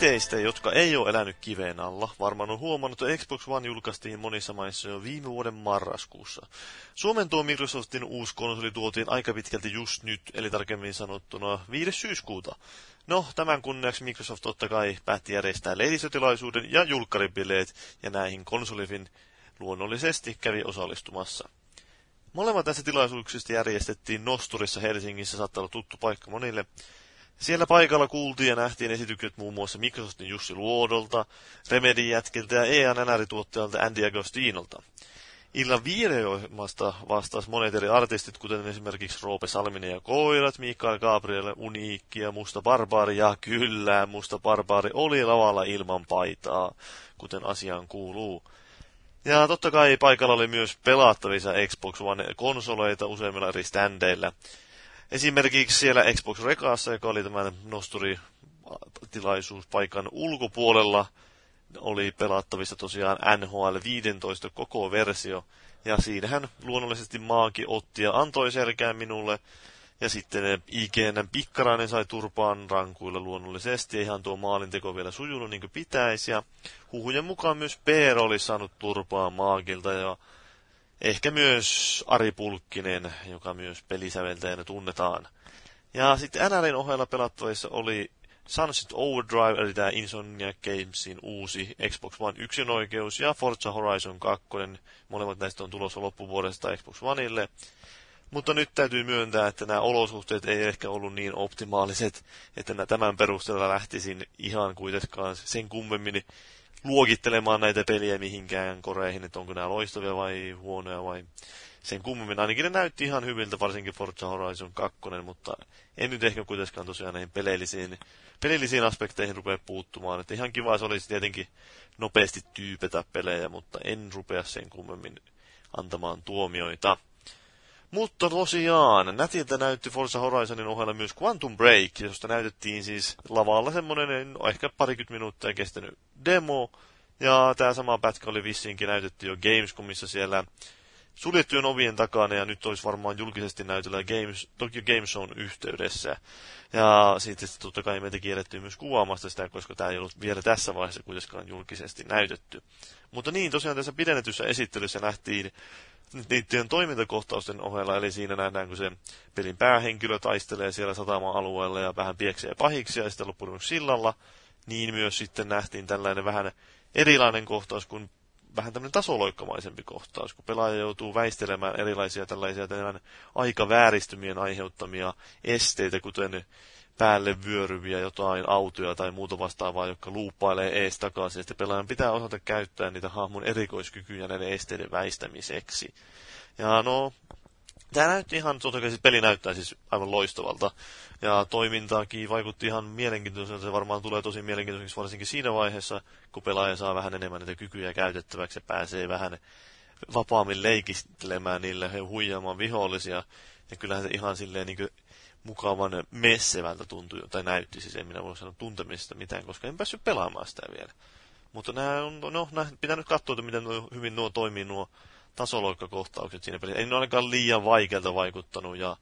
teistä, jotka ei ole elänyt kiveen alla, varmaan on huomannut, että Xbox One julkaistiin monissa maissa jo viime vuoden marraskuussa. Suomen tuo Microsoftin uusi konsoli tuotiin aika pitkälti just nyt, eli tarkemmin sanottuna 5. syyskuuta. No, tämän kunniaksi Microsoft totta kai päätti järjestää lehdistötilaisuuden ja julkkaribileet, ja näihin konsolifin luonnollisesti kävi osallistumassa. Molemmat tässä tilaisuuksista järjestettiin Nosturissa Helsingissä, saattaa olla tuttu paikka monille. Siellä paikalla kuultiin ja nähtiin esitykset muun muassa Microsoftin Jussi Luodolta, Remedin jätkiltä ja EA NR-tuottajalta Andy Agostinolta. Illan videoimasta vastasi monet eri artistit, kuten esimerkiksi Roope Salminen ja Koirat, Mikael Gabriel, Uniikki ja Musta Barbaari. Ja kyllä, Musta Barbaari oli lavalla ilman paitaa, kuten asiaan kuuluu. Ja totta kai paikalla oli myös pelattavissa Xbox One-konsoleita useimmilla eri standeilla. Esimerkiksi siellä Xbox Rekassa, joka oli tämän nosturi-tilaisuuspaikan ulkopuolella, oli pelattavissa tosiaan NHL 15 koko versio. Ja siinähän luonnollisesti maaki otti ja antoi selkään minulle. Ja sitten IGN pikkarainen sai turpaan rankuilla luonnollisesti. Ja ihan tuo maalinteko vielä sujunut niin kuin pitäisi. Ja huhujen mukaan myös Peer oli saanut turpaa maagilta. Ja ehkä myös Ari Pulkkinen, joka myös pelisäveltäjänä tunnetaan. Ja sitten NRin ohella pelattavissa oli Sunset Overdrive, eli tämä Insomnia Gamesin uusi Xbox One yksinoikeus, ja Forza Horizon 2, molemmat näistä on tulossa loppuvuodesta Xbox Oneille. Mutta nyt täytyy myöntää, että nämä olosuhteet ei ehkä ollut niin optimaaliset, että tämän perusteella lähtisin ihan kuitenkaan sen kummemmin luokittelemaan näitä peliä mihinkään koreihin, että onko nämä loistavia vai huonoja vai sen kummemmin. Ainakin ne näytti ihan hyviltä, varsinkin Forza Horizon 2, mutta en nyt ehkä kuitenkaan tosiaan näihin peleellisiin, peleellisiin aspekteihin rupea puuttumaan. Että ihan kiva se olisi tietenkin nopeasti tyypetä pelejä, mutta en rupea sen kummemmin antamaan tuomioita. Mutta tosiaan, nätiltä näytti Forza Horizonin ohella myös Quantum Break, josta näytettiin siis lavalla semmonen no, ehkä parikymmentä minuuttia kestänyt demo. Ja tämä sama pätkä oli vissinkin näytetty jo Gamescomissa siellä suljettujen ovien takana ja nyt olisi varmaan julkisesti näytellä Games, Tokyo Games on yhteydessä. Ja sitten totta kai meitä kiellettiin myös kuvaamasta sitä, koska tämä ei ollut vielä tässä vaiheessa kuitenkaan julkisesti näytetty. Mutta niin, tosiaan tässä pidennetyssä esittelyssä nähtiin niiden toimintakohtausten ohella, eli siinä nähdään, kun se pelin päähenkilö taistelee siellä satama-alueella ja vähän pieksee pahiksi ja sitten loppujen sillalla, niin myös sitten nähtiin tällainen vähän erilainen kohtaus kuin vähän tämmöinen tasoloikkamaisempi kohtaus, kun pelaaja joutuu väistelemään erilaisia tällaisia tämän aikavääristymien aiheuttamia esteitä, kuten päälle vyöryviä jotain autoja tai muuta vastaavaa, jotka luuppailee ees takaisin. Sitten pelaajan pitää osata käyttää niitä hahmon erikoiskykyjä näiden esteiden väistämiseksi. Ja no, Tämä näytti ihan, totta kai siis peli näyttää siis aivan loistavalta. Ja toimintaakin vaikutti ihan mielenkiintoiselta. Se varmaan tulee tosi mielenkiintoiseksi varsinkin siinä vaiheessa, kun pelaaja saa vähän enemmän niitä kykyjä käytettäväksi ja pääsee vähän vapaammin leikistelemään niille ja huijaamaan vihollisia. Ja kyllähän se ihan silleen niin mukavan messevältä tuntui, tai näytti, siis en minä voi sanoa tuntemista mitään, koska en päässyt pelaamaan sitä vielä. Mutta nämä on, no, nämä pitää nyt katsoa, että miten nuo, hyvin nuo toimii nuo tasoloikkakohtaukset siinä pelissä. Ei ne ainakaan liian vaikealta vaikuttanut ja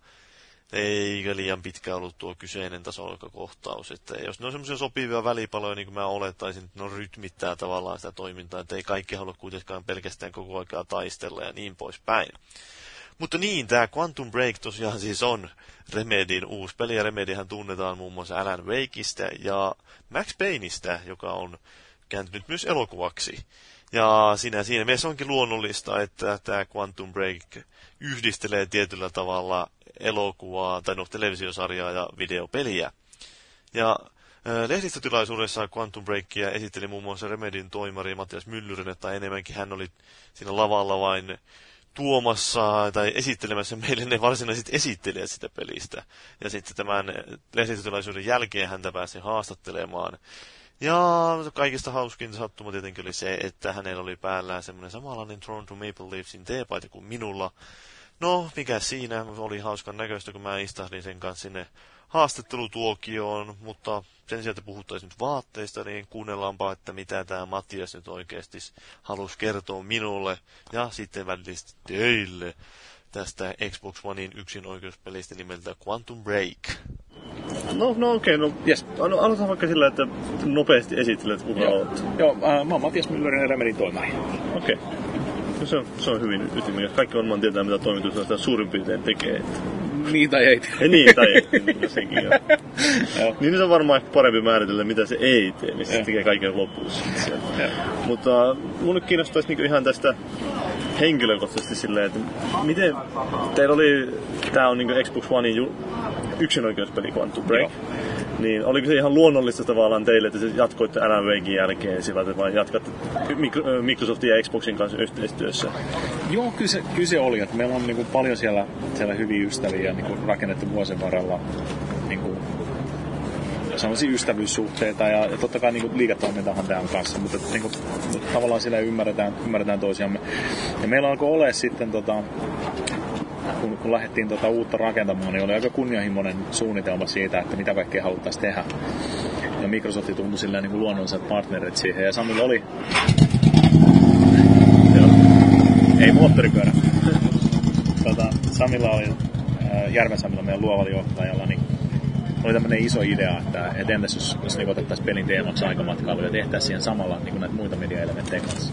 eikä liian pitkä ollut tuo kyseinen tasoloikkakohtaus. Että jos ne on semmoisia sopivia välipaloja, niin kuin mä olettaisin, että ne on rytmittää tavallaan sitä toimintaa, että ei kaikki halua kuitenkaan pelkästään koko aikaa taistella ja niin poispäin. Mutta niin, tämä Quantum Break tosiaan siis on Remedin uusi peli, ja Remedihän tunnetaan muun muassa Alan Wakeista ja Max Payneistä, joka on kääntynyt myös elokuvaksi. Ja siinä, siinä mielessä onkin luonnollista, että tämä Quantum Break yhdistelee tietyllä tavalla elokuvaa, tai no televisiosarjaa ja videopeliä. Ja Lehdistötilaisuudessa Quantum Breakia esitteli muun muassa Remedin toimari Matias Myllyrin, että enemmänkin hän oli siinä lavalla vain tuomassa tai esittelemässä meille ne varsinaiset esittelijät sitä pelistä. Ja sitten tämän lehdistötilaisuuden jälkeen häntä pääsi haastattelemaan. Ja kaikista hauskin sattuma tietenkin oli se, että hänellä oli päällään semmoinen samanlainen Toronto Maple Leafsin teepaita kuin minulla. No, mikä siinä, oli hauskan näköistä, kun mä istahdin sen kanssa sinne haastattelutuokioon, mutta sen sieltä puhuttaisiin nyt vaatteista, niin kuunnellaanpa, että mitä tämä Matias nyt oikeasti halusi kertoa minulle ja sitten välillisesti teille tästä Xbox Onein yksin oikeuspelistä nimeltä Quantum Break. No, no okei, okay, no Yes. alo- aloitetaan vaikka sillä, että nopeasti esittelet, kuka Joo, olet. Joo äh, mä oon Matias Müllerin ja Remelin toimari. Okei. Okay. No se on, se on hyvin ytimekäs. Kaikki varmaan tietää, mitä toimitusjohtaja suurin piirtein tekee. Että... Niin tai ei. Ja niin, tai ei, niin, sekin on. Niin se on varmaan ehkä parempi määritellä, mitä se ei tee, niin se tekee kaiken. Joo. Mutta mun nyt kiinnostaisi niinku ihan tästä henkilökohtaisesti silleen, että miten teillä oli, tää on niinku Xbox Onein ju, yksinoikeuspeli Quantum Break. Joo. Niin oliko se ihan luonnollista tavallaan teille, että te jatkoitte Alan Wakein jälkeen sillä, että vai jatkatte Microsoftin ja Xboxin kanssa yhteistyössä? Joo, kyllä se, kyllä se oli. Että meillä on niin kuin paljon siellä, siellä hyviä ystäviä niin kuin rakennettu vuosien varrella niin kuin, sellaisia ystävyyssuhteita ja, ja totta kai niin kuin liiketoimintahan tämän kanssa, mutta niin kuin, tavallaan siellä ymmärretään, ymmärretään toisiamme. Ja meillä alkoi olla sitten tota, kun, kun lähdettiin tota uutta rakentamaan, niin oli aika kunnianhimoinen suunnitelma siitä, että mitä kaikkea haluttaisiin tehdä. Ja Microsoft tuntui silleen niin luonnolliset partnerit siihen. Ja Samilla oli... Ei moottoripyörä. tota, Samilla oli, äh, Järven Samilla, meidän luovalla johtajalla, niin oli tämmöinen iso idea, että, että entäs jos, jos niin otettaisiin pelin teemaksi aikamatkailu ja tehtäisiin siihen samalla niin näitä muita mediaelementtejä kanssa.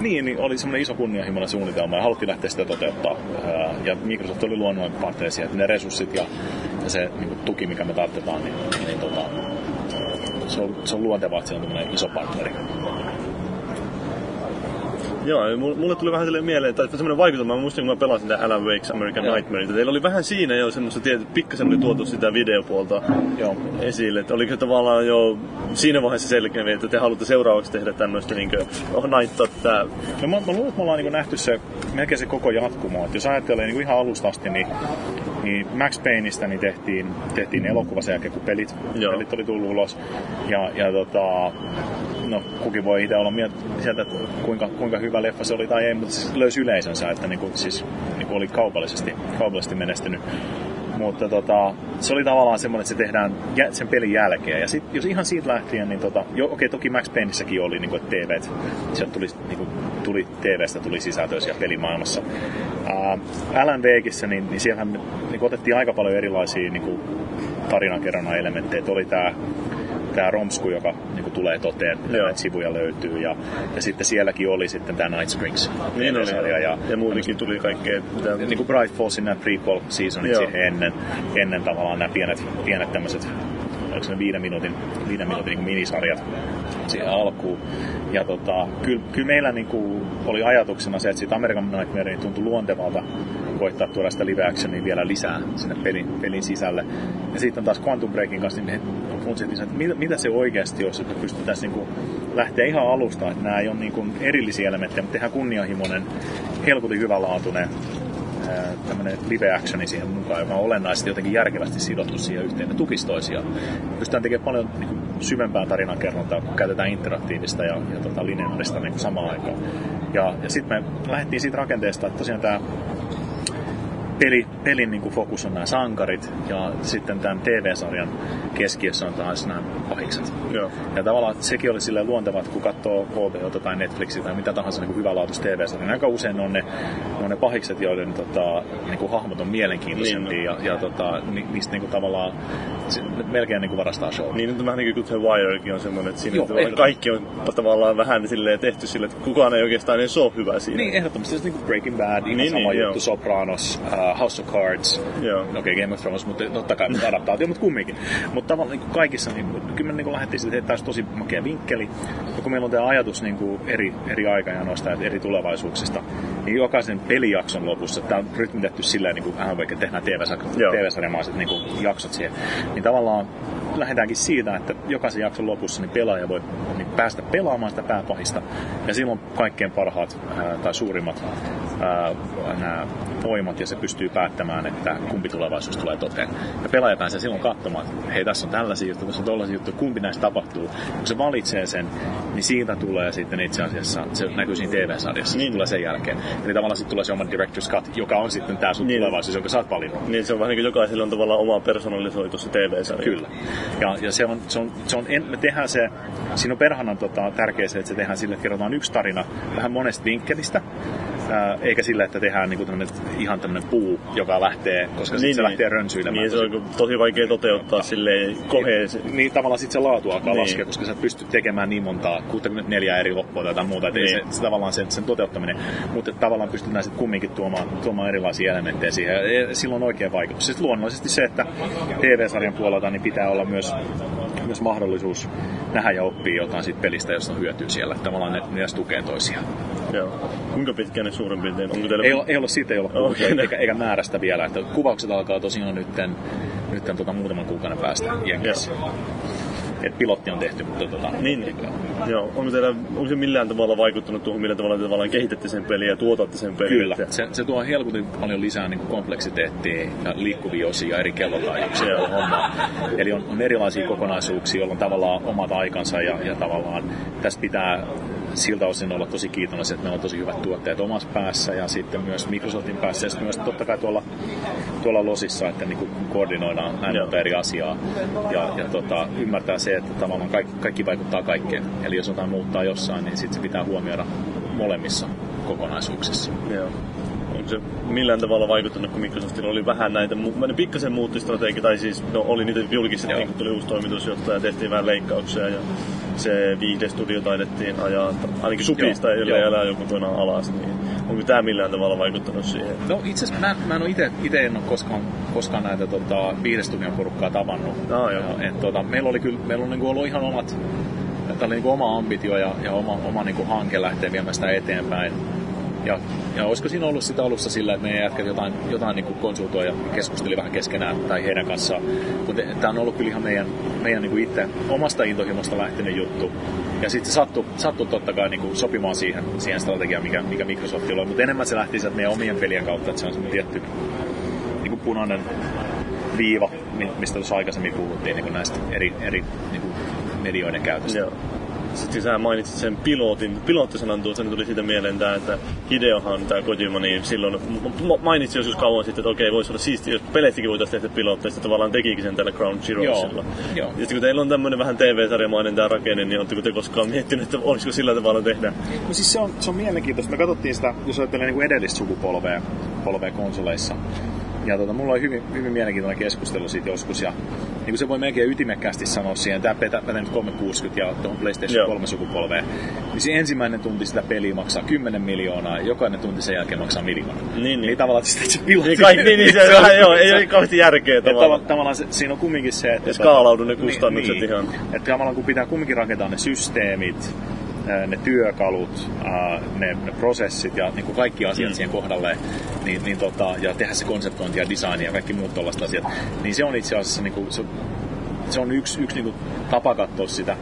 Niin, niin oli semmoinen iso kunnianhimoinen suunnitelma ja haluttiin lähteä sitä toteuttaa. Ja Microsoft oli luonnollinen partneri siihen, että ne resurssit ja, ja se niin kuin tuki, mikä me tarvitaan, niin, niin tota, se, on, se on luontevaa, että se on iso partneri. Joo, mulle tuli vähän silleen mieleen, tai semmoinen vaikutelma, mä muistin kun mä pelasin sitä Alan Wake's American Joo. Nightmare, että teillä oli vähän siinä jo semmoista, tietysti pikkasen oli tuotu sitä videopuolta Joo. esille, että oliko se tavallaan jo siinä vaiheessa selkeä, että te haluatte seuraavaksi tehdä tämmöistä niin oh, naittaa tää. No mä, mä luulen, että me ollaan niin nähty se, melkein se koko jatkumo. Et jos ajattelee niin ihan alusta asti, niin, niin Max Payneistä niin tehtiin, tehtiin elokuva sen jälkeen, kun pelit, Joo. pelit oli tullut ulos. Ja, ja tota, no, kukin voi itse olla mieltä sieltä, että kuinka, kuinka hyvä leffa se oli tai ei, mutta se löysi yleisönsä, että niin kuin, siis, niin kuin oli kaupallisesti, kaupallisesti menestynyt. Mutta tota, se oli tavallaan semmoinen, että se tehdään jä- sen pelin jälkeen. Ja sit, jos ihan siitä lähtien, niin tota, jo, okei, toki Max Payneissäkin oli niin kuin, että TV, sieltä tuli, niin kuin, tuli TVstä tuli sisältöä siellä pelimaailmassa. Alan Wakeissa, niin, niin siellähän niin otettiin aika paljon erilaisia niin kuin, tarinankerronnan elementtejä. Oli tämä tämä romsku, joka niin kuin, tulee toteen, Joo. näitä sivuja löytyy. Ja, ja sitten sielläkin oli sitten tämä Night Springs Niin oli, TV-sarja. ja, ja muutenkin tuli kaikkea. Mitä... niin kuin Bright Fallsin nämä prequel seasonit siihen ennen, ennen tavallaan nämä pienet, pienet tämmöiset oliko se viiden minuutin, viiden minuutin niin minisarjat siihen alkuun. Ja tota, kyllä, kyllä meillä niin kuin oli ajatuksena se, että siitä American Nightmare tuntui luontevalta koittaa tuoda sitä live actionia vielä lisää sinne pelin, pelin sisälle. Ja sitten taas Quantum Breakin kanssa, niin me funtsettiin, että mitä, mitä se oikeasti olisi, että pystyttäisiin niin kuin lähteä ihan alusta, että nämä ei ole niin kuin erillisiä elementtejä, mutta tehdään kunnianhimoinen, helkutin hyvälaatuinen tämmöinen live actioni siihen mukaan, joka on olennaisesti jotenkin järkevästi sidottu siihen yhteen. Ne tukisi toisiaan. Pystytään tekemään paljon niin syvempää tarinankerrontaa, kun käytetään interaktiivista ja, ja tota, lineaarista niin samaan aikaan. Ja, ja sitten me lähdettiin siitä rakenteesta, että tosiaan tämä peli, pelin niin kuin fokus on nämä sankarit ja sitten tämän TV-sarjan keskiössä on taas nämä pahikset. Joo. Ja tavallaan sekin oli silleen luontevaa, että kun katsoo HBOta tai Netflixia tai mitä tahansa niin hyvälaatuista TV-sarjaa, niin aika usein on ne, on ne pahikset, joiden tota, niin kuin hahmot on mielenkiintoisempia Niin ja, ja tota, ni, niistä niin kuin tavallaan se, melkein niin kuin varastaa show. Niin nyt vähän niin kuin The Wirekin on semmoinen, että siinä Joo, tavallaan kaikki on tavallaan vähän silleen tehty sille, että kukaan ei oikeastaan edes ole hyvä siinä. Niin, ehdottomasti. Se on niin kuin Breaking Bad, ihan Niin, sama niin, juttu, joo. Sopranos, uh, House of Cards, Joo. okei okay, Game of Thrones, mutta totta kai adaptaatio, mutta kumminkin. Mutta tavallaan niin kaikissa, niin, kyllä me niin lähdettiin siitä, että tosi makea vinkkeli. Ja kun meillä on tämä ajatus niin kuin eri, eri aikajanoista ja eri tulevaisuuksista, niin jokaisen pelijakson lopussa, tämä on rytmitetty silleen, niin kuin vähän vaikka tehdään. TV-sarjamaiset niin kuin jaksot siihen, niin tavallaan lähdetäänkin siitä, että jokaisen jakson lopussa niin pelaaja voi niin päästä pelaamaan sitä pääpahista. Ja silloin kaikkein parhaat ää, tai suurimmat ää, nämä voimat ja se pystyy päättämään, että kumpi tulevaisuus tulee toteen. Ja pelaaja pääsee silloin katsomaan, että hei tässä on tällaisia juttuja, tässä on tollaisia juttuja, kumpi näistä tapahtuu. Kun se valitsee sen, niin siitä tulee sitten itse asiassa, se näkyy siinä TV-sarjassa, niin. Se tulee sen jälkeen. Eli tavallaan sitten tulee se oma director's cut, joka on sitten tämä sun Niin. tulevaisuus, jonka sä oot valinnut. Niin se on vähän niin kuin jokaiselle on tavallaan oma personalisoitu se TV-sarja. Kyllä. Ja, ja se on, se on, se on en, me tehdään se, siinä on perhanan tota, tärkeä se, että se tehdään sille, että kerrotaan yksi tarina vähän monesta vinkkelistä. Ää, eikä sillä, että tehdään niinku tämmönen, ihan tämmöinen puu, joka lähtee, koska niin, se lähtee rönsyilemään. Niin, se on tosi vaikea toteuttaa silleen koheen. Niin, niin tavallaan sitten se laatu alkaa niin. laskea, koska sä pystyt tekemään niin montaa, 64 eri loppua tai jotain muuta, että niin. se, se, tavallaan sen, sen toteuttaminen, mutta tavallaan pystyt näin kumminkin tuomaan, tuomaan erilaisia elementtejä siihen, ja silloin on oikea vaikutus. Sitten luonnollisesti se, että TV-sarjan puolelta niin pitää olla myös, myös mahdollisuus nähdä ja oppia jotain siitä pelistä, josta hyötyy siellä. Tavallaan ne, ne tukee toisiaan. Joo. Kuinka pitkään ne suurin piirtein? Onko teillä... ei, ole, ei ole siitä, ei ole okay. eikä, eikä, määrästä vielä. Että kuvaukset alkaa tosiaan nytten, nytten tota muutaman kuukauden päästä Jenkeissä. Et pilotti on tehty, mutta tota... Niin, niin. Joo. Onko, teillä, onko se millään tavalla vaikuttanut tuohon, millä tavalla te tavallaan kehitätte sen peliä ja tuotatte sen pelin? Kyllä. Se, se tuo helkutin paljon lisää niin kompleksiteettia ja liikkuvia osia eri kellotaajuuksia Eli on, on, erilaisia kokonaisuuksia, joilla on tavallaan omat aikansa ja, ja tavallaan tässä pitää siltä osin olla tosi kiitollinen, että meillä on tosi hyvät tuotteet omassa päässä ja sitten myös Microsoftin päässä. Ja myös totta kai tuolla, tuolla losissa, että niin kuin koordinoidaan monta eri asiaa. Ja, ja tota, ymmärtää se, että tavallaan kaikki, kaikki vaikuttaa kaikkeen. Eli jos jotain muuttaa jossain, niin sitten se pitää huomioida molemmissa kokonaisuuksissa. Joo. Onko se millään tavalla vaikuttanut, kun Microsoftilla oli vähän näitä, ne pikkasen muutti strategia, tai siis no, oli niitä julkisia, niin kun tuli uusi toimitusjohtaja ja tehtiin vähän leikkauksia ja se viihdestudio taidettiin ajaa, ainakin supista ei elää joku kokonaan alas, niin onko tämä millään tavalla vaikuttanut siihen? No itse asiassa mä, mä en ole itse, en ole koskaan, koskaan näitä tota, viihdestudion porukkaa tavannut. Ah, joo. Ja, et, tota, meillä oli kyllä, meillä on niinku ollut ihan omat, että oli niinku oma ambitio ja, ja oma, oma niinku hanke lähteä viemään sitä eteenpäin ja, ja olisiko siinä ollut sitä alussa sillä, että meidän jätkät jotain, jotain niin konsultoi ja keskusteli vähän keskenään tai heidän kanssaan. Mutta tämä on ollut kyllä ihan meidän, meidän niin itse omasta intohimosta lähtenyt juttu. Ja sitten se sattui, sattui totta kai niin sopimaan siihen, siihen strategiaan, mikä, mikä Microsoftilla on. Mutta enemmän se lähti sieltä meidän omien pelien kautta, että se on semmoinen tietty niin punainen viiva, mistä tuossa aikaisemmin puhuttiin niin näistä eri, eri niin medioiden käytöstä. Joo sitten sä mainitsit sen pilotin, pilottisanan tuossa, niin tuli siitä mieleen tämä, että Hideohan, tämä Kojima, niin silloin mainitsi joskus kauan sitten, että okei, voisi olla siistiä, jos peleistäkin voitaisiin tehdä pilotteja, sitten tavallaan tekikin sen tällä Ground Zeroesilla. Ja sitten kun teillä on tämmöinen vähän TV-sarjamainen tämä rakenne, niin oletteko te koskaan miettinyt, että olisiko sillä tavalla tehdä? No siis se on, se on mielenkiintoista. Me katsottiin sitä, jos ajattelee niin kuin edellistä sukupolvea polvea konsoleissa, ja tota, mulla oli hyvin, hyvin mielenkiintoinen keskustelu siitä joskus. Ja niin kuin se voi melkein ytimekkäästi sanoa siihen, tämä pätee nyt 360 ja tuohon PlayStation Joo. 3 sukupolveen, niin se ensimmäinen tunti sitä peliä maksaa 10 miljoonaa ja jokainen tunti sen jälkeen maksaa miljoona. Niin, niin. niin tavallaan sitä se pilotti. Niin, kaikki, niin, niin se, se on, joo, ei ole kauheasti järkeä tavallaan. tavallaan se, siinä on kumminkin se, että... Ja skaalaudu ne kustannukset niin, ihan. Että tavallaan kun pitää kumminkin rakentaa ne systeemit, ne työkalut, ne, ne prosessit ja niin kuin kaikki asiat mm. siihen kohdalle, niin, niin tota, ja tehdä se konseptointi ja design ja kaikki muut tällaiset asiat, niin se on itse asiassa niin kuin, se, se on yksi, yksi niin kuin tapa katsoa sitä.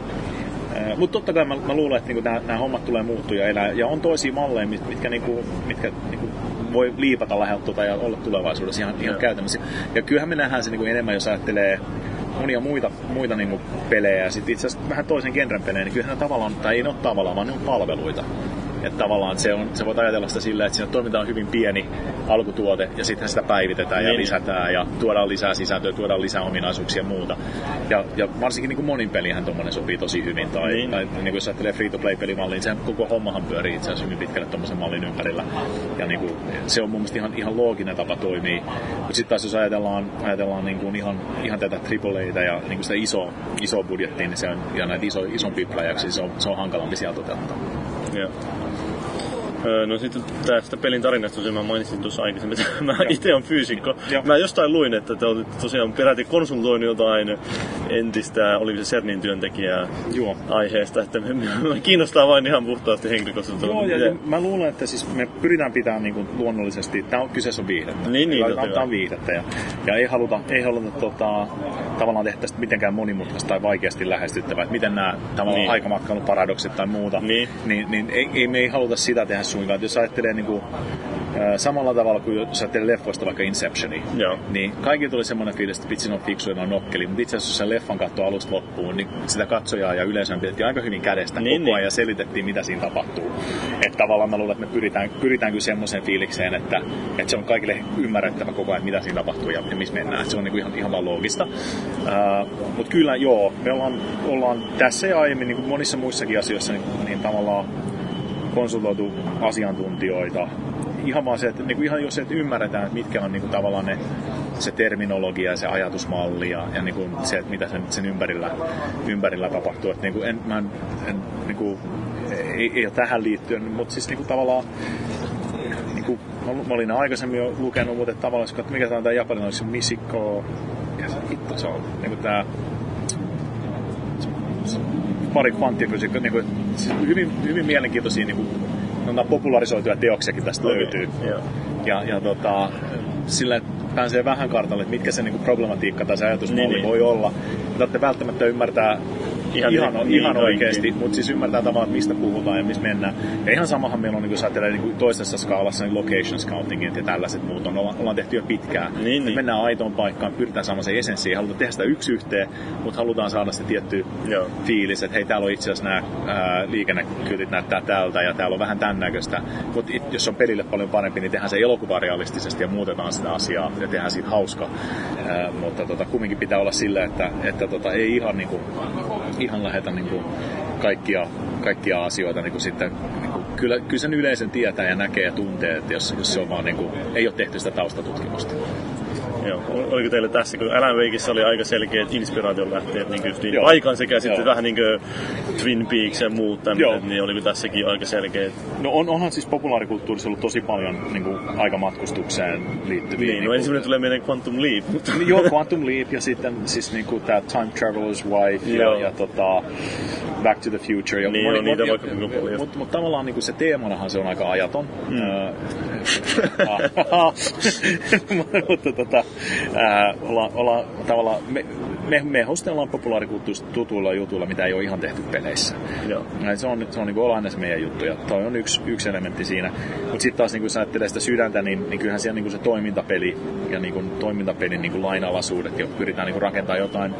Mutta totta kai mä, mä luulen, että niin nämä hommat tulee muuttua ja elää. Ja on toisia malleja, mitkä, niinku, mitkä niinku voi liipata läheltä ja olla tulevaisuudessa ihan, ihan käytännössä. Ja kyllähän me nähdään se niinku enemmän, jos ajattelee monia muita, muita niin pelejä sitten itse asiassa vähän toisen genren pelejä, niin kyllähän tavallaan, tai ei ole tavallaan, vaan ne on palveluita. Että tavallaan se, on, se voit ajatella sitä sillä, että siinä toiminta on hyvin pieni alkutuote ja sitten sitä päivitetään ja niin. lisätään ja tuodaan lisää sisältöä, tuodaan lisää ominaisuuksia ja muuta. Ja, ja varsinkin niin kuin monin pelihän tuommoinen sopii tosi hyvin. Tai, niin. tai niin kuin jos ajattelee free-to-play-pelimalliin, niin sehän koko hommahan pyörii itse asiassa hyvin pitkälle tuommoisen mallin ympärillä. Ja niin kuin, se on mun mielestä ihan, ihan looginen tapa toimii. Mutta sitten taas jos ajatellaan, ajatellaan niin kuin ihan, ihan tätä AAAta ja niin kuin sitä iso, iso budjettia, niin se on, ja näitä iso, isompia pläjäksi, se on, se on hankalampi sieltä toteuttaa. Yeah. No sitten tästä pelin tarinasta tosiaan mä mainitsin tuossa aikaisemmin, että mä itse on fyysikko. Joo. Mä jostain luin, että te olette tosiaan peräti konsultoinut jotain entistä, oli se CERNin työntekijää Joo. aiheesta, että me, me kiinnostaa vain ihan puhtaasti henkilökohtaisesti. Joo, ja, ja, mä luulen, että siis me pyritään pitämään niin kuin luonnollisesti, tämä on kyseessä on viihdettä. Niin, niin, tämä on viihdettä ja, ja ei haluta, ei haluta tota, tavallaan tehdä tästä mitenkään monimutkaista tai vaikeasti lähestyttävää, että miten nämä tavallaan niin. aikamatkailun tai muuta, niin, niin, niin ei, ei, me ei haluta sitä tehdä suinkaan. Jos ajattelee niin kuin, samalla tavalla kuin jos ajattelee leffoista vaikka Inceptioni, Joo. niin kaikki tuli semmoinen fiilis, että vitsi on fiksu ja on nokkeli, mutta itse asiassa jos sen leffan katsoo alusta loppuun, niin sitä katsojaa ja yleisöä pidettiin aika hyvin kädestä niin, koko niin. ajan niin. ja selitettiin, mitä siinä tapahtuu. Että tavallaan mä luulen, että me pyritään, pyritään kyllä semmoiseen fiilikseen, että, että se on kaikille ymmärrettävä koko ajan, mitä siinä tapahtuu ja, ja missä mennään. Että se on niin kuin ihan, ihan vaan loogista. Uh, mutta kyllä joo, me ollaan, ollaan tässä ja aiemmin niin kuin monissa muissakin asioissa niin, niin tavallaan konsultoitu asiantuntijoita ihan vaan se, että niin kuin ihan jos et ymmärretään, että mitkä on niin kuin tavallaan ne, se terminologia ja se ajatusmalli ja, ja niin kuin se, että mitä sen, sen ympärillä, ympärillä tapahtuu. Että niin kuin en, mä en, en, niin kuin, ei, ei ole tähän liittyen, mutta siis niin kuin tavallaan niin kuin, mä olin aikaisemmin jo lukenut, mutta tavallaan, että mikä tämä on tämä japanilainen, Misiko, ja se hitto se on, niin kuin tämä pari kvanttifysiikkaa, niin kuin, siis hyvin, hyvin mielenkiintoisia niin kuin, no, popularisoituja teoksiakin tästä okay. löytyy. Joo. Ja, ja tota, sillä pääsee vähän kartalle, että mitkä se niin kuin, problematiikka tai se ajatusmalli Niin, niin. voi olla. Täytyy välttämättä ymmärtää Ihan ihan, niin- ihan, niin oikeasti, mutta siis ymmärtää tavallaan, että mistä puhutaan ja missä mennään. Ja ihan samahan meillä on, niin kuin jos ajattelee niin kuin toisessa skaalassa, niin location scoutingit ja tällaiset muut on, ollaan, ollaan tehty jo pitkään. Niin, niin. Mennään aitoon paikkaan, pyritään saamaan se esenssi, ei haluta tehdä sitä yksi yhteen, mutta halutaan saada se tietty Joo. fiilis, että hei, täällä on itse asiassa nämä ää, liikennekyytit näyttää tältä ja täällä on vähän tämän näköistä. Mutta jos on pelille paljon parempi, niin tehdään se elokuva realistisesti ja muutetaan sitä asiaa ja tehdään siitä hauska. Ää, mutta tota, kumminkin pitää olla sillä, että, että tota, ei ihan, niinku, ihan lähetä niinku, kaikkia, kaikkia asioita niinku sitten niinku, kyllä, kyllä sen yleisen tietää ja näkee ja tuntee, että jos, jos se on vaan, niinku, ei ole tehty sitä taustatutkimusta. Joo. Ol- Oliko teille tässä, kun Alan Wakeissa oli aika selkeät inspiraation lähteet niin just niin Joo. paikan sekä sitten Joo. vähän niin kuin Twin Peaks ja muut tämmöiset, niin oliko tässäkin aika selkeät? No on, onhan siis populaarikulttuurissa ollut tosi paljon niin kuin, aikamatkustukseen liittyviä. Niin, no kuin- ensimmäinen tulee mieleen Quantum Leap, mutta Niin, Joo, Quantum Leap ja sitten siis niinku tää Time Traveler's Wife ja, Joo. ja tota, Back to the Future. Ja Niin on niitä vaikka kuinka paljon. Mutta mut tavallaan niinku se teemanahan se on aika ajaton. Mm. Mutta tota, ää, olla, olla, tavallaan, me, me, me hostellaan populaarikulttuurista tutuilla jutuilla, mitä ei ole ihan tehty peleissä. Joo. Ja se on, se on niin aina se meidän juttu ja toi on yksi, yksi elementti siinä. Mutta sitten taas niin kun sä ajattelee sitä sydäntä, niin, niin kyllähän siellä niin se toimintapeli ja niin kuin toimintapelin niin lainalaisuudet, jo pyritään niin rakentamaan jotain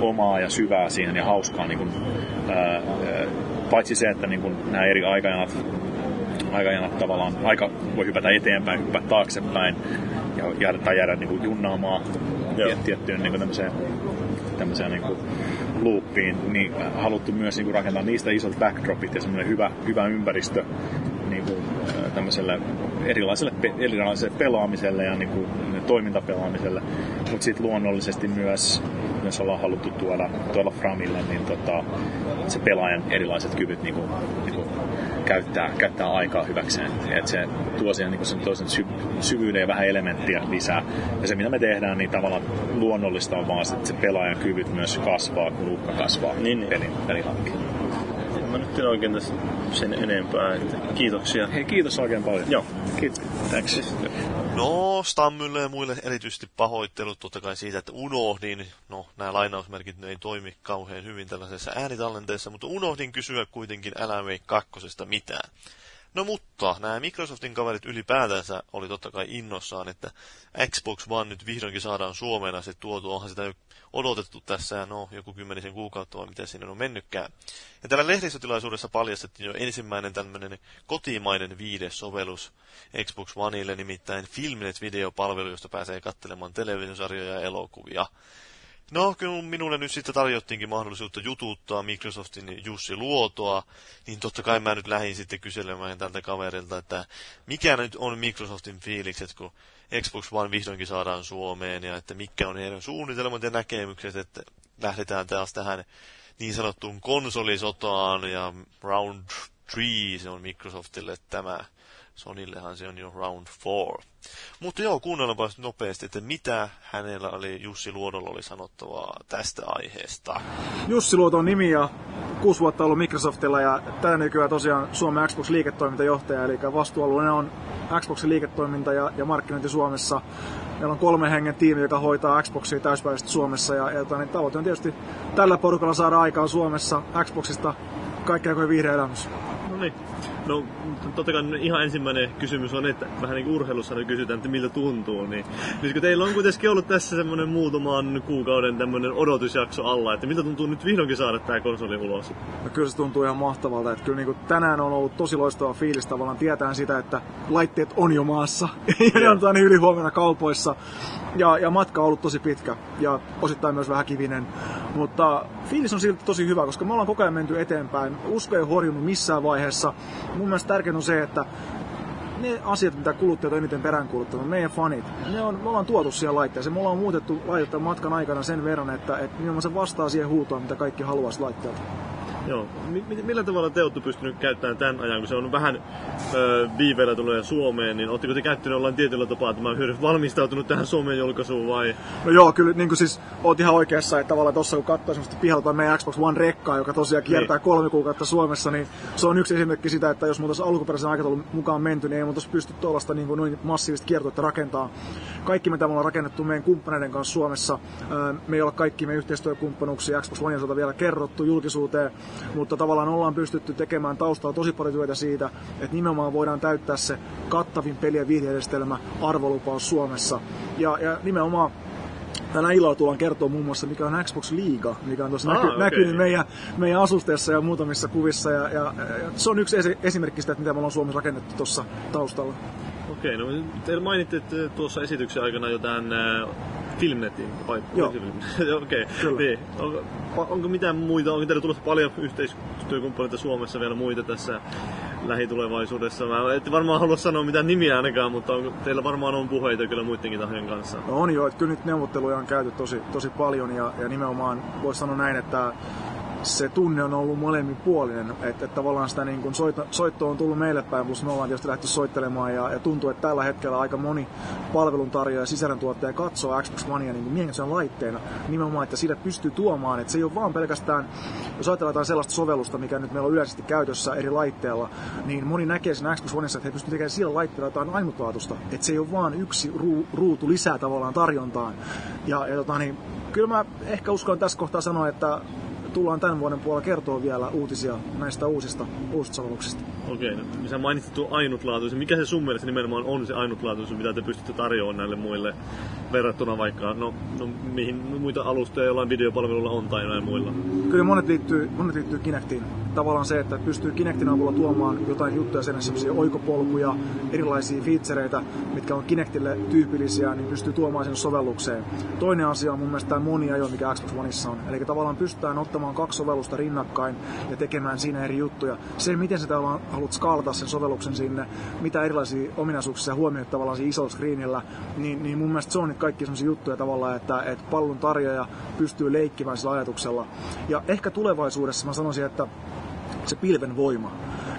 omaa ja syvää siihen ja hauskaa. Niin kuin, ää, ää, paitsi se, että niin nämä eri aikajanat, aikajanat tavallaan, aika voi hypätä eteenpäin, hypätä taaksepäin ja jäädä, tai jäädä niin kuin junnaamaan Joo. tiet- tiettyyn niin kuin tämmöiseen, tämmöiseen niin kuin loopiin, niin haluttu myös niin kuin rakentaa niistä isot backdropit ja semmoinen hyvä, hyvä ympäristö niin kuin, tämmöiselle erilaiselle, erilaiselle pelaamiselle ja niin kuin, toimintapelaamiselle. Mutta sitten luonnollisesti myös, myös ollaan haluttu tuoda, tuoda Framille niin tota, se pelaajan erilaiset kyvyt niin kuin, niin kuin käyttää, käyttää aikaa hyväkseen. Et se tuo siihen niin sen toisen sy- syvyyden ja vähän elementtiä lisää. Ja se mitä me tehdään, niin tavallaan luonnollista on vaan että se pelaajan kyvyt myös kasvaa, kun uhka kasvaa Niin, niin. pelin, pelihankin. Mä nyt oikein tässä sen enempää. Että kiitoksia. Hei, kiitos oikein paljon. Joo. Kiitos. No, Stammylle ja muille erityisesti pahoittelut totta kai siitä, että unohdin, no nämä lainausmerkit ne ei toimi kauhean hyvin tällaisessa äänitallenteessa, mutta unohdin kysyä kuitenkin Wake 2 mitään. No mutta, nämä Microsoftin kaverit ylipäätänsä oli totta kai innossaan, että Xbox One nyt vihdoinkin saadaan Suomeen asti tuotu, onhan sitä odotettu tässä, no joku kymmenisen kuukautta vai miten sinne on mennytkään. Ja tällä lehdistötilaisuudessa paljastettiin jo ensimmäinen tämmöinen kotimainen viides sovellus Xbox Oneille, nimittäin Filmnet-videopalvelu, josta pääsee katselemaan televisiosarjoja ja elokuvia. No, kun minulle nyt sitten tarjottiinkin mahdollisuutta jututtaa Microsoftin Jussi Luotoa, niin totta kai mä nyt lähdin sitten kyselemään tältä kaverilta, että mikä nyt on Microsoftin fiilikset, kun Xbox One vihdoinkin saadaan Suomeen, ja että mikä on heidän suunnitelmat ja näkemykset, että lähdetään taas tähän niin sanottuun konsolisotaan, ja Round 3 se on Microsoftille tämä. Sonillehan se on jo round four. Mutta joo, kuunnellaanpa nopeasti, että mitä hänellä oli, Jussi Luodolla oli sanottavaa tästä aiheesta. Jussi Luoto on nimi ja kuusi vuotta ollut Microsoftilla ja tänä nykyään tosiaan Suomen Xbox-liiketoimintajohtaja, eli vastuualueena on Xboxin liiketoiminta ja, ja markkinointi Suomessa. Meillä on kolme hengen tiimi, joka hoitaa Xboxia täyspäiväisesti Suomessa ja, ja tota, niin tavoite on tietysti tällä porukalla saada aikaan Suomessa Xboxista kaikkea kuin vihreä elämys. No niin. No, totta kai ihan ensimmäinen kysymys on, että vähän niin kuin urheilussa nyt kysytään, että miltä tuntuu, niin nyt kun teillä on kuitenkin ollut tässä semmoinen muutaman kuukauden tämmöinen odotusjakso alla, että miltä tuntuu nyt vihdoinkin saada tämä konsoli ulos? No kyllä se tuntuu ihan mahtavalta. Että kyllä niin kuin tänään on ollut tosi loistava fiilis tavallaan tietää sitä, että laitteet on jo maassa ja ne on tota niin ylihuomenna kaupoissa. Ja, ja matka on ollut tosi pitkä ja osittain myös vähän kivinen. Mutta fiilis on silti tosi hyvä, koska me ollaan koko ajan menty eteenpäin. Usko ei horjunut missään vaiheessa. Mun mielestä tärkeintä on se, että ne asiat, mitä kuluttajat on eniten peräänkuuluttanut, meidän fanit, ne on, me ollaan tuotu siihen laitteeseen. Me ollaan muutettu laitetta matkan aikana sen verran, että, että se vastaa siihen huutoon, mitä kaikki haluaisi laitteelta. Joo. M- millä tavalla te olette pystynyt käyttämään tämän ajan, kun se on vähän ö, viiveellä tulee Suomeen, niin oletteko te käyttänyt ollaan tietyllä tapaa tämä hyödy valmistautunut tähän Suomen julkaisuun vai? No joo, kyllä niin kuin siis oot ihan oikeassa, että tavallaan tossa kun katsoo semmoista pihalta meidän Xbox One rekkaa, joka tosiaan kiertää niin. kolme kuukautta Suomessa, niin se on yksi esimerkki sitä, että jos muuta alkuperäisen aikataulun mukaan menty, niin ei muuta pysty tuollaista niin kuin noin massiivista kiertoa rakentaa. Kaikki mitä me ollaan rakennettu meidän kumppaneiden kanssa Suomessa, me ei olla kaikki meidän yhteistyökumppanuuksia Xbox One vielä kerrottu julkisuuteen, mutta tavallaan ollaan pystytty tekemään taustalla tosi paljon työtä siitä, että nimenomaan voidaan täyttää se kattavin peli- ja viihdejärjestelmä arvolupaus Suomessa. Ja, ja nimenomaan Tänä illalla tullaan kertoa muun muassa, mikä on Xbox Liiga, mikä on tuossa ah, näky- okay. näkynyt meidän, meidän asusteessa ja muutamissa kuvissa. Ja, ja, ja se on yksi esi- esimerkki sitä, että mitä me ollaan Suomessa rakennettu tuossa taustalla. Okei, okay, no te mainitte tuossa esityksen aikana jotain Filmnetin vai? Joo. Okei, okay. niin. onko, onko mitään muita, onko teillä tulossa paljon yhteistyökumppaneita Suomessa vielä muita tässä lähitulevaisuudessa? Mä ette varmaan halua sanoa mitään nimiä ainakaan, mutta onko, teillä varmaan on puheita kyllä muidenkin tahojen kanssa. No on jo, että kyllä nyt neuvotteluja on käyty tosi, tosi paljon ja, ja nimenomaan voisi sanoa näin, että se tunne on ollut molemminpuolinen, että, että tavallaan sitä niin kuin soitto, soitto on tullut meille päin, plus me ollaan tietysti lähty soittelemaan ja, ja tuntuu, että tällä hetkellä aika moni palveluntarjoaja ja sisällöntuottaja katsoo Xbox Onea niin miehen laitteena nimenomaan, että siitä pystyy tuomaan, että se ei ole vaan pelkästään, jos ajatellaan sellaista sovellusta, mikä nyt meillä on yleisesti käytössä eri laitteilla, niin moni näkee sen Xbox Oneissa, että he pystyvät tekemään sillä laitteella jotain ainutlaatusta, että se ei ole vaan yksi ruu, ruutu lisää tavallaan tarjontaan. Ja, ja tota, niin, kyllä mä ehkä uskon tässä kohtaa sanoa, että tullaan tämän vuoden puolella kertoa vielä uutisia näistä uusista, uusista sovelluksista. Okei, okay, no, sä mainitsit tuon ainutlaatuisen. Mikä se sun mielestä nimenomaan on se ainutlaatuisuus, mitä te pystytte tarjoamaan näille muille verrattuna vaikka, no, no mihin muita alustoja jollain videopalvelulla on tai näin muilla? Kyllä monet liittyy, monet liittyy Kinectiin. Tavallaan se, että pystyy Kinectin avulla tuomaan jotain juttuja sen, sellaisia oikopolkuja, erilaisia featureita, mitkä on Kinectille tyypillisiä, niin pystyy tuomaan sen sovellukseen. Toinen asia on mun mielestä tämä moniajo, mikä Xbox Oneissa on. Eli tavallaan pystytään ottamaan kaksi sovellusta rinnakkain ja tekemään siinä eri juttuja. Se, miten sä tavallaan haluat skaalata sen sovelluksen sinne, mitä erilaisia ominaisuuksia huomioit tavallaan siinä isolla screenillä, niin, niin mun mielestä se on nyt kaikki sellaisia juttuja tavallaan, että, että pallon tarjoaja pystyy leikkimään sillä ajatuksella. Ja ehkä tulevaisuudessa mä sanoisin, että se pilven voima.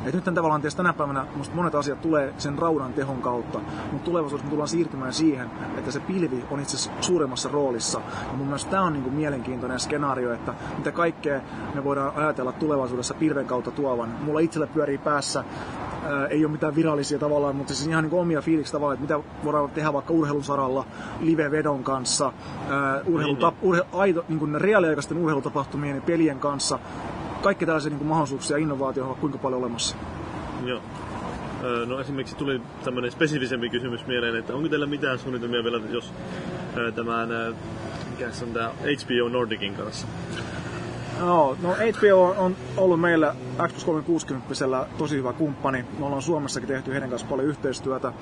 Et nyt tavallaan tietysti tänä päivänä musta monet asiat tulee sen raudan tehon kautta, mutta tulevaisuudessa me tullaan siirtymään siihen, että se pilvi on itse asiassa suuremmassa roolissa. Ja mun mielestä tämä on niinku mielenkiintoinen skenaario, että mitä kaikkea me voidaan ajatella tulevaisuudessa pilven kautta tuovan. Mulla itselle pyörii päässä ää, ei ole mitään virallisia tavallaan, mutta siis ihan niin omia fiiliksi tavallaan, että mitä voidaan tehdä vaikka urheilun saralla live-vedon kanssa, ää, urheilutap, niin, urhe, aito, niin kuin reaaliaikaisten urheilutapahtumien ja pelien kanssa. Kaikki tällaisia niin kuin mahdollisuuksia ja innovaatioita on kuinka paljon olemassa. Joo. No esimerkiksi tuli tämmöinen spesifisempi kysymys mieleen, että onko teillä mitään suunnitelmia vielä, jos tämän, mikä on tämä HBO Nordicin kanssa? No, no HBO on ollut meillä Xbox 360 tosi hyvä kumppani. Me ollaan Suomessakin tehty heidän kanssa paljon yhteistyötä.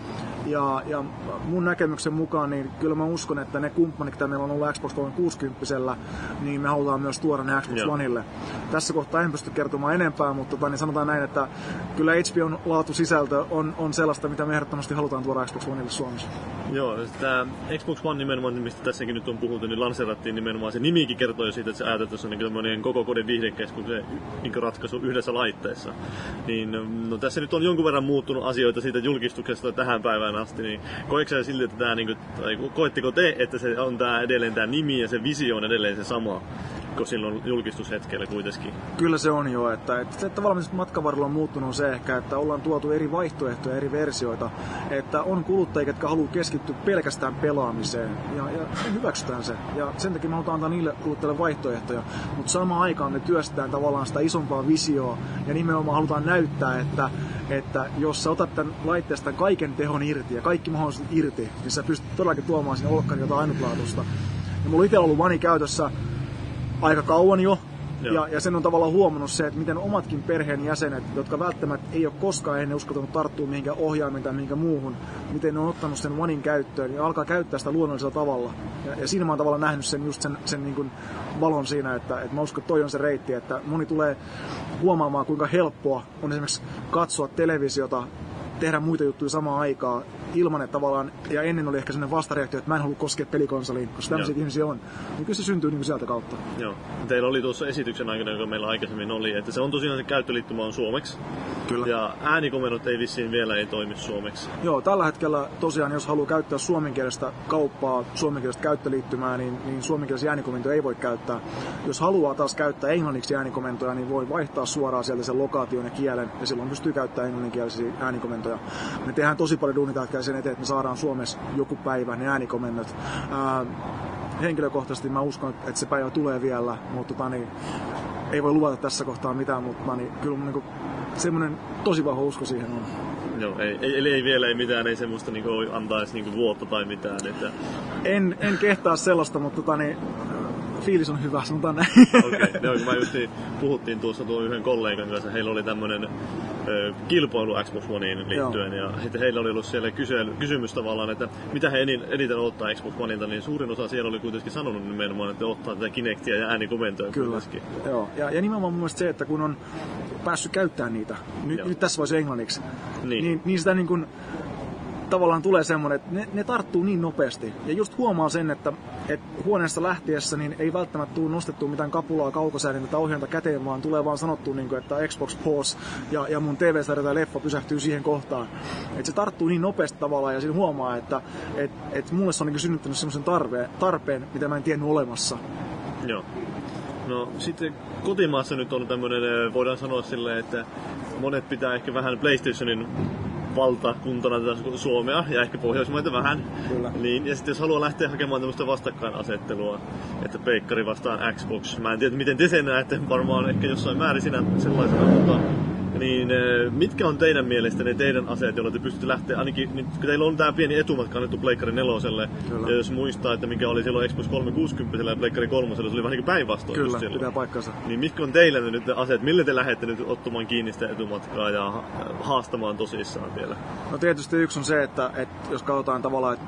Ja, ja mun näkemyksen mukaan, niin kyllä mä uskon, että ne kumppanit, mitä meillä on ollut Xbox 360 niin me halutaan myös tuoda ne Xbox Joo. Oneille. Tässä kohtaa en pysty kertomaan enempää, mutta tota, niin sanotaan näin, että kyllä HBOn laatu sisältö on, on sellaista, mitä me ehdottomasti halutaan tuoda Xbox Oneille Suomessa. Joo, tämä Xbox One nimenomaan, mistä tässäkin nyt on puhuttu, niin lanseerattiin nimenomaan se nimikin kertoo jo siitä, että se ajateltu on niin koko kodin viihdekeskuksen niin ratkaisu yhdessä laitteessa. Niin, no, tässä nyt on jonkun verran muuttunut asioita siitä julkistuksesta tähän päivään asti, niin koetko silti, että tämä, niin kuin, tai koetteko te, että se on tämä edelleen tämä nimi ja se visio on edelleen se sama? Pakko silloin julkistushetkellä kuitenkin. Kyllä se on jo, että, että se tavallaan matkan varrella on muuttunut se ehkä, että ollaan tuotu eri vaihtoehtoja, eri versioita, että on kuluttajia, jotka haluaa keskittyä pelkästään pelaamiseen ja, ja hyväksytään se. Ja sen takia me halutaan antaa niille kuluttajille vaihtoehtoja, mutta samaan aikaan me työstetään tavallaan sitä isompaa visioa ja nimenomaan halutaan näyttää, että että jos sä otat tämän laitteesta kaiken tehon irti ja kaikki mahdolliset irti, niin sä pystyt todellakin tuomaan sinne olkkari jotain ainutlaatuista. Ja mulla itse ollut Vani käytössä aika kauan jo. Ja, ja sen on tavallaan huomannut se, että miten omatkin perheen jäsenet, jotka välttämättä ei ole koskaan ennen uskaltanut tarttua mihinkään ohjaimen tai mihinkään muuhun, miten ne on ottanut sen Onein käyttöön ja alkaa käyttää sitä luonnollisella tavalla. Ja, ja siinä mä oon tavallaan nähnyt sen, just sen, sen niin kuin valon siinä, että, että mä uskon, että toi on se reitti, että moni tulee huomaamaan, kuinka helppoa on esimerkiksi katsoa televisiota tehdä muita juttuja samaan aikaan ilman, että tavallaan, ja ennen oli ehkä sellainen vastareaktio, että mä en halua koskea pelikonsoliin, koska tämmöisiä Joo. ihmisiä on. Niin kyllä se syntyy niin sieltä kautta. Joo. Teillä oli tuossa esityksen aikana, joka meillä aikaisemmin oli, että se on tosiaan se käyttöliittymä on suomeksi. Kyllä. Ja äänikomennot ei vissiin vielä ei toimi suomeksi. Joo, tällä hetkellä tosiaan, jos haluaa käyttää suomenkielistä kauppaa, suomenkielistä käyttöliittymää, niin, niin suomenkielisiä äänikomentoja ei voi käyttää. Jos haluaa taas käyttää englanniksi äänikomentoja, niin voi vaihtaa suoraan sieltä sen lokaation ja kielen, ja silloin pystyy käyttämään englanninkielisiä äänikomentoja. Me tehdään tosi paljon duunitähtiä sen eteen, että me saadaan Suomessa joku päivä ne äänikomennot. Ää, henkilökohtaisesti mä uskon, että se päivä tulee vielä, mutta tota, niin, ei voi luvata tässä kohtaa mitään, mutta niin, kyllä mun niin semmoinen tosi vahva usko siihen on. Joo, ei, ei, eli ei vielä ei mitään, ei semmoista niinku antaisi niinku vuotta tai mitään. Että, En, en kehtaa sellaista, mutta tota, niin, fiilis on hyvä, sanotaan näin. Okei, okay. joo, kun mä just niin, puhuttiin tuossa tuon yhden kollegan kanssa, heillä oli tämmöinen kilpailu Xbox Oneen liittyen, ja sitten heillä oli ollut siellä kysely, kysymys tavallaan, että mitä he eniten ottaa Xbox Oneilta, niin suurin osa siellä oli kuitenkin sanonut nimenomaan, että ottaa tätä Kinectia ja äänikomentoja Kyllä. kuitenkin. Joo. Ja, ja nimenomaan mun mielestä se, että kun on päässyt käyttämään niitä, nyt, Joo. nyt tässä vaiheessa englanniksi, Niin. niin, niin sitä niin kuin, tavallaan tulee semmoinen, että ne, ne tarttuu niin nopeasti. Ja just huomaa sen, että, että huoneesta lähtiessä niin ei välttämättä tule nostettua mitään kapulaa kaukosäädintä tai ohjainta käteen, vaan tulee vaan sanottua, niin kuin, että Xbox pause ja, ja mun TV-sarja tai leffa pysähtyy siihen kohtaan. Että se tarttuu niin nopeasti tavallaan ja siinä huomaa, että et, et mulle se on niin synnyttänyt semmoisen tarpeen, tarpeen, mitä mä en tiennyt olemassa. Joo. No sitten kotimaassa nyt on tämmöinen, ö, voidaan sanoa silleen, että monet pitää ehkä vähän PlayStationin valtakuntana tätä Su- Suomea ja ehkä Pohjoismaita vähän. Kyllä. Niin, ja sitten jos haluaa lähteä hakemaan tämmöistä vastakkainasettelua, että peikkari vastaan Xbox, mä en tiedä miten te sen näette, varmaan ehkä jossain määrin sinä sellaisena, mutta niin ö, mitkä on teidän mielestänne teidän aseet, joilla te pystytte lähteä, ainakin nyt, kun teillä on tämä pieni etumatka annettu Pleikkari neloselle, Kyllä. ja jos muistaa, että mikä oli silloin Xbox 360 ja Pleikkari 3, se oli vähän niin kuin päinvastoin Kyllä, silloin. pitää paikkansa. Niin mitkä on teillä ne nyt ne aseet, millä te lähdette nyt ottamaan kiinni sitä etumatkaa ja ha- haastamaan tosissaan vielä? No tietysti yksi on se, että, että jos katsotaan tavallaan, että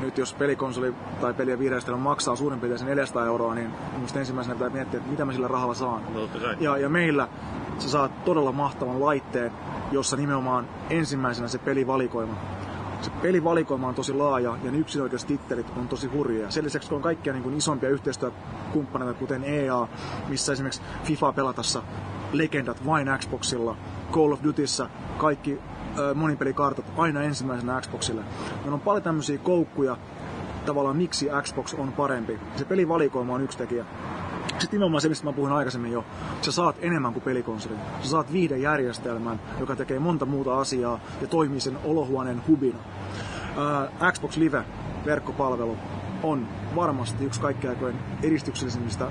nyt jos pelikonsoli tai peliä viireistelmä maksaa suurin piirtein sen 400 euroa, niin minusta ensimmäisenä pitää miettiä, että mitä mä sillä rahalla saan. No. Ja, ja meillä sä saat todella mahtavan laitteen, jossa nimenomaan ensimmäisenä se pelivalikoima. Se pelivalikoima on tosi laaja ja ne yksinäköistittelit on tosi hurjia. Sen lisäksi kun on kaikkia niin kuin isompia yhteistyökumppaneita, kuten EA, missä esimerkiksi FIFA pelatassa legendat vain Xboxilla, Call of Dutyssä kaikki ö, monipelikartat aina ensimmäisenä Xboxille. Meillä on paljon tämmöisiä koukkuja, tavallaan miksi Xbox on parempi. Se pelivalikoima on yksi tekijä. Sitten nimenomaan se, mistä mä puhuin aikaisemmin jo, sä saat enemmän kuin pelikonsolin. Sä saat viidejärjestelmän, joka tekee monta muuta asiaa ja toimii sen olohuoneen hubina. Ää, Xbox Live verkkopalvelu on varmasti yksi kaikkein aikojen edistyksellisimmistä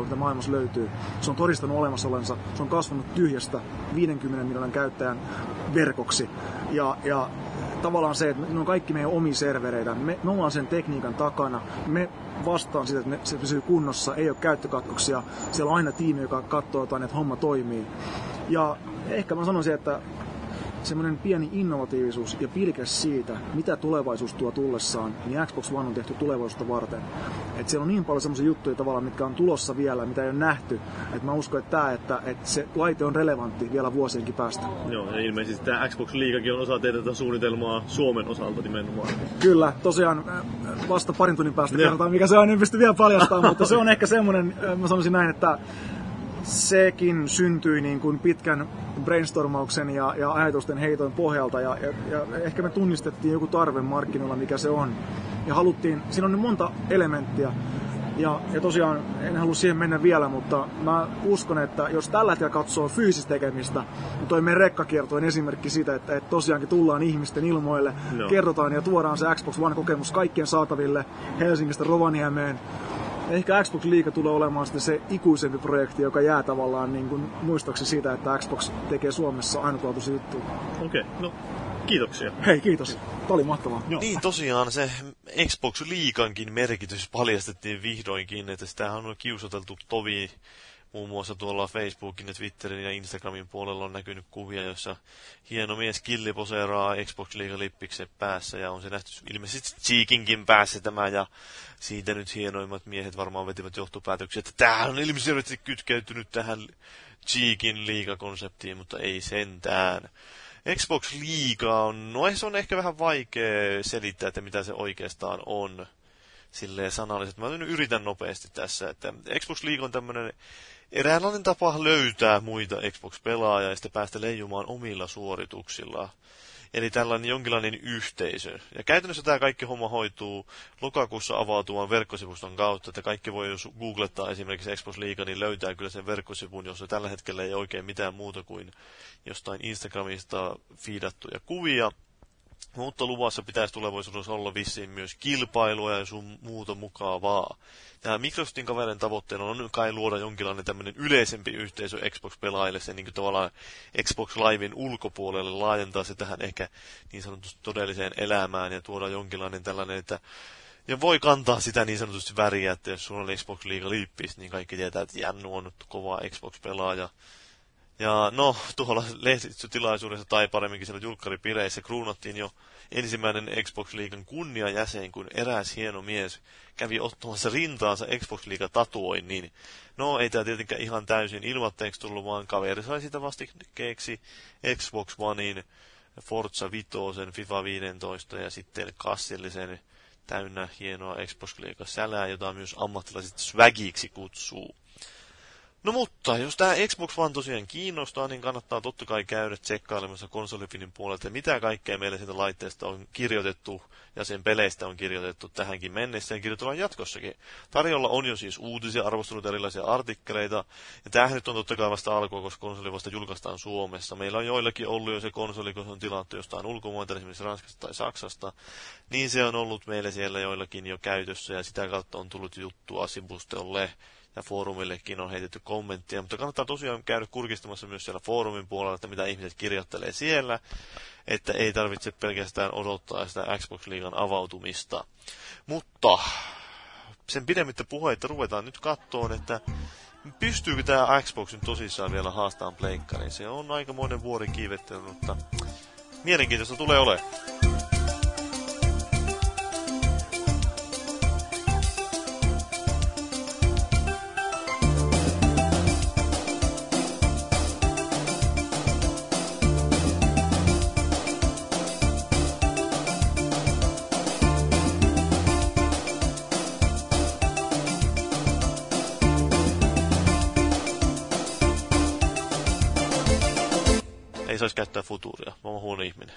mitä maailmassa löytyy. Se on todistanut olemassaolensa, se on kasvanut tyhjästä 50 miljoonan käyttäjän verkoksi. Ja, ja tavallaan se, että ne on kaikki meidän omia servereitä. Me, me ollaan sen tekniikan takana. Me vastaan sitä, että se pysyy kunnossa, ei ole käyttökatkoksia. Siellä on aina tiimi, joka katsoo jotain, että homma toimii. Ja ehkä mä sanoisin, että semmoinen pieni innovatiivisuus ja pilkäs siitä, mitä tulevaisuus tuo tullessaan, niin Xbox One on tehty tulevaisuutta varten. Et siellä on niin paljon semmoisia juttuja tavallaan, mitkä on tulossa vielä, mitä ei ole nähty. Et mä uskon, että, tää, että, että se laite on relevantti vielä vuosienkin päästä. Joo, ja ilmeisesti tämä Xbox Liigakin on osa teidän tätä suunnitelmaa Suomen osalta nimenomaan. Kyllä, tosiaan äh, vasta parin tunnin päästä kerrotaan, mikä se on, en pysty vielä paljastamaan, mutta se on ehkä semmoinen, äh, mä sanoisin näin, että sekin syntyi niin kuin pitkän brainstormauksen ja, ja ajatusten heiton pohjalta ja, ja, ja ehkä me tunnistettiin joku tarve markkinoilla, mikä se on. Ja haluttiin, siinä on nyt monta elementtiä, ja, ja tosiaan en halua siihen mennä vielä, mutta mä uskon, että jos tällä hetkellä katsoo fyysistä tekemistä, niin toi meidän rekkakierto on esimerkki siitä, että, että tosiaankin tullaan ihmisten ilmoille, Joo. kerrotaan ja tuodaan se Xbox One-kokemus kaikkien saataville Helsingistä Rovaniemeen. Ehkä Xbox Liiga tulee olemaan sitten se ikuisempi projekti, joka jää tavallaan niin kuin muistoksi siitä, että Xbox tekee Suomessa ainutlaatuisia juttuja. Okei, okay, no kiitoksia. Hei, kiitos. Tämä oli mahtavaa. Joo. Niin tosiaan se Xbox Liikankin merkitys paljastettiin vihdoinkin, että sitähän on kiusoteltu tovi muun muassa tuolla Facebookin ja Twitterin ja Instagramin puolella on näkynyt kuvia, jossa hieno mies Killi poseeraa Xbox Liigan lippiksen päässä ja on se nähty ilmeisesti Cheekinkin päässä tämä ja siitä nyt hienoimmat miehet varmaan vetivät johtopäätöksiä, että tämähän on ilmeisesti kytkeytynyt tähän Cheekin liigakonseptiin, mutta ei sentään. Xbox Liiga on, no se on ehkä vähän vaikea selittää, että mitä se oikeastaan on silleen sanalliset. Mä yritän nopeasti tässä, että Xbox League on tämmöinen eräänlainen tapa löytää muita Xbox-pelaajia ja sitten päästä leijumaan omilla suorituksilla. Eli tällainen jonkinlainen yhteisö. Ja käytännössä tämä kaikki homma hoituu lokakuussa avautuvan verkkosivuston kautta, että kaikki voi, jos googlettaa esimerkiksi Xbox Liiga, niin löytää kyllä sen verkkosivun, jossa tällä hetkellä ei oikein mitään muuta kuin jostain Instagramista fiidattuja kuvia, mutta luvassa pitäisi tulevaisuudessa olla vissiin myös kilpailua ja sun muuta mukavaa. Tämä Microsoftin kaverin tavoitteena on kai luoda jonkinlainen tämmöinen yleisempi yhteisö Xbox-pelaajille, se niin kuin tavallaan Xbox Livein ulkopuolelle laajentaa se tähän ehkä niin sanotusti todelliseen elämään ja tuoda jonkinlainen tällainen, että ja voi kantaa sitä niin sanotusti väriä, että jos sulla on Xbox Liiga liippis, niin kaikki tietää, että Jannu on nyt kova Xbox-pelaaja. Ja no, tuolla lehdistötilaisuudessa tai paremminkin siellä julkkaripireissä kruunattiin jo ensimmäinen Xbox Liigan kunniajäsen, kun eräs hieno mies kävi ottamassa rintaansa Xbox Liiga tatuoinnin. No, ei tämä tietenkään ihan täysin ilmatteeksi tullut, vaan kaveri sai sitä vastikkeeksi Xbox Onein, Forza Vitosen, FIFA 15 ja sitten kassillisen täynnä hienoa Xbox Liiga sälää, jota myös ammattilaiset swagiksi kutsuu. No mutta, jos tämä Xbox One tosiaan kiinnostaa, niin kannattaa totta kai käydä tsekkailemassa konsolifinin puolelta, mitä kaikkea meillä siitä laitteesta on kirjoitettu ja sen peleistä on kirjoitettu tähänkin mennessä ja kirjoitellaan jatkossakin. Tarjolla on jo siis uutisia, arvostelut erilaisia artikkeleita, ja tämähän nyt on totta kai vasta alkua, koska konsoli vasta julkaistaan Suomessa. Meillä on joillakin ollut jo se konsoli, kun se on tilattu jostain ulkomuolta, esimerkiksi Ranskasta tai Saksasta, niin se on ollut meillä siellä joillakin jo käytössä, ja sitä kautta on tullut juttua sivustolle ja foorumillekin on heitetty kommenttia, mutta kannattaa tosiaan käydä kurkistamassa myös siellä foorumin puolella, että mitä ihmiset kirjoittelee siellä, että ei tarvitse pelkästään odottaa sitä Xbox Liigan avautumista. Mutta sen pidemmittä puheita ruvetaan nyt kattoon, että pystyykö tämä Xbox nyt tosissaan vielä haastamaan pleikkariin. Se on aikamoinen vuori kiivettely, mutta mielenkiintoista tulee olemaan. Käyttää futuuria. Mä oon huono ihminen.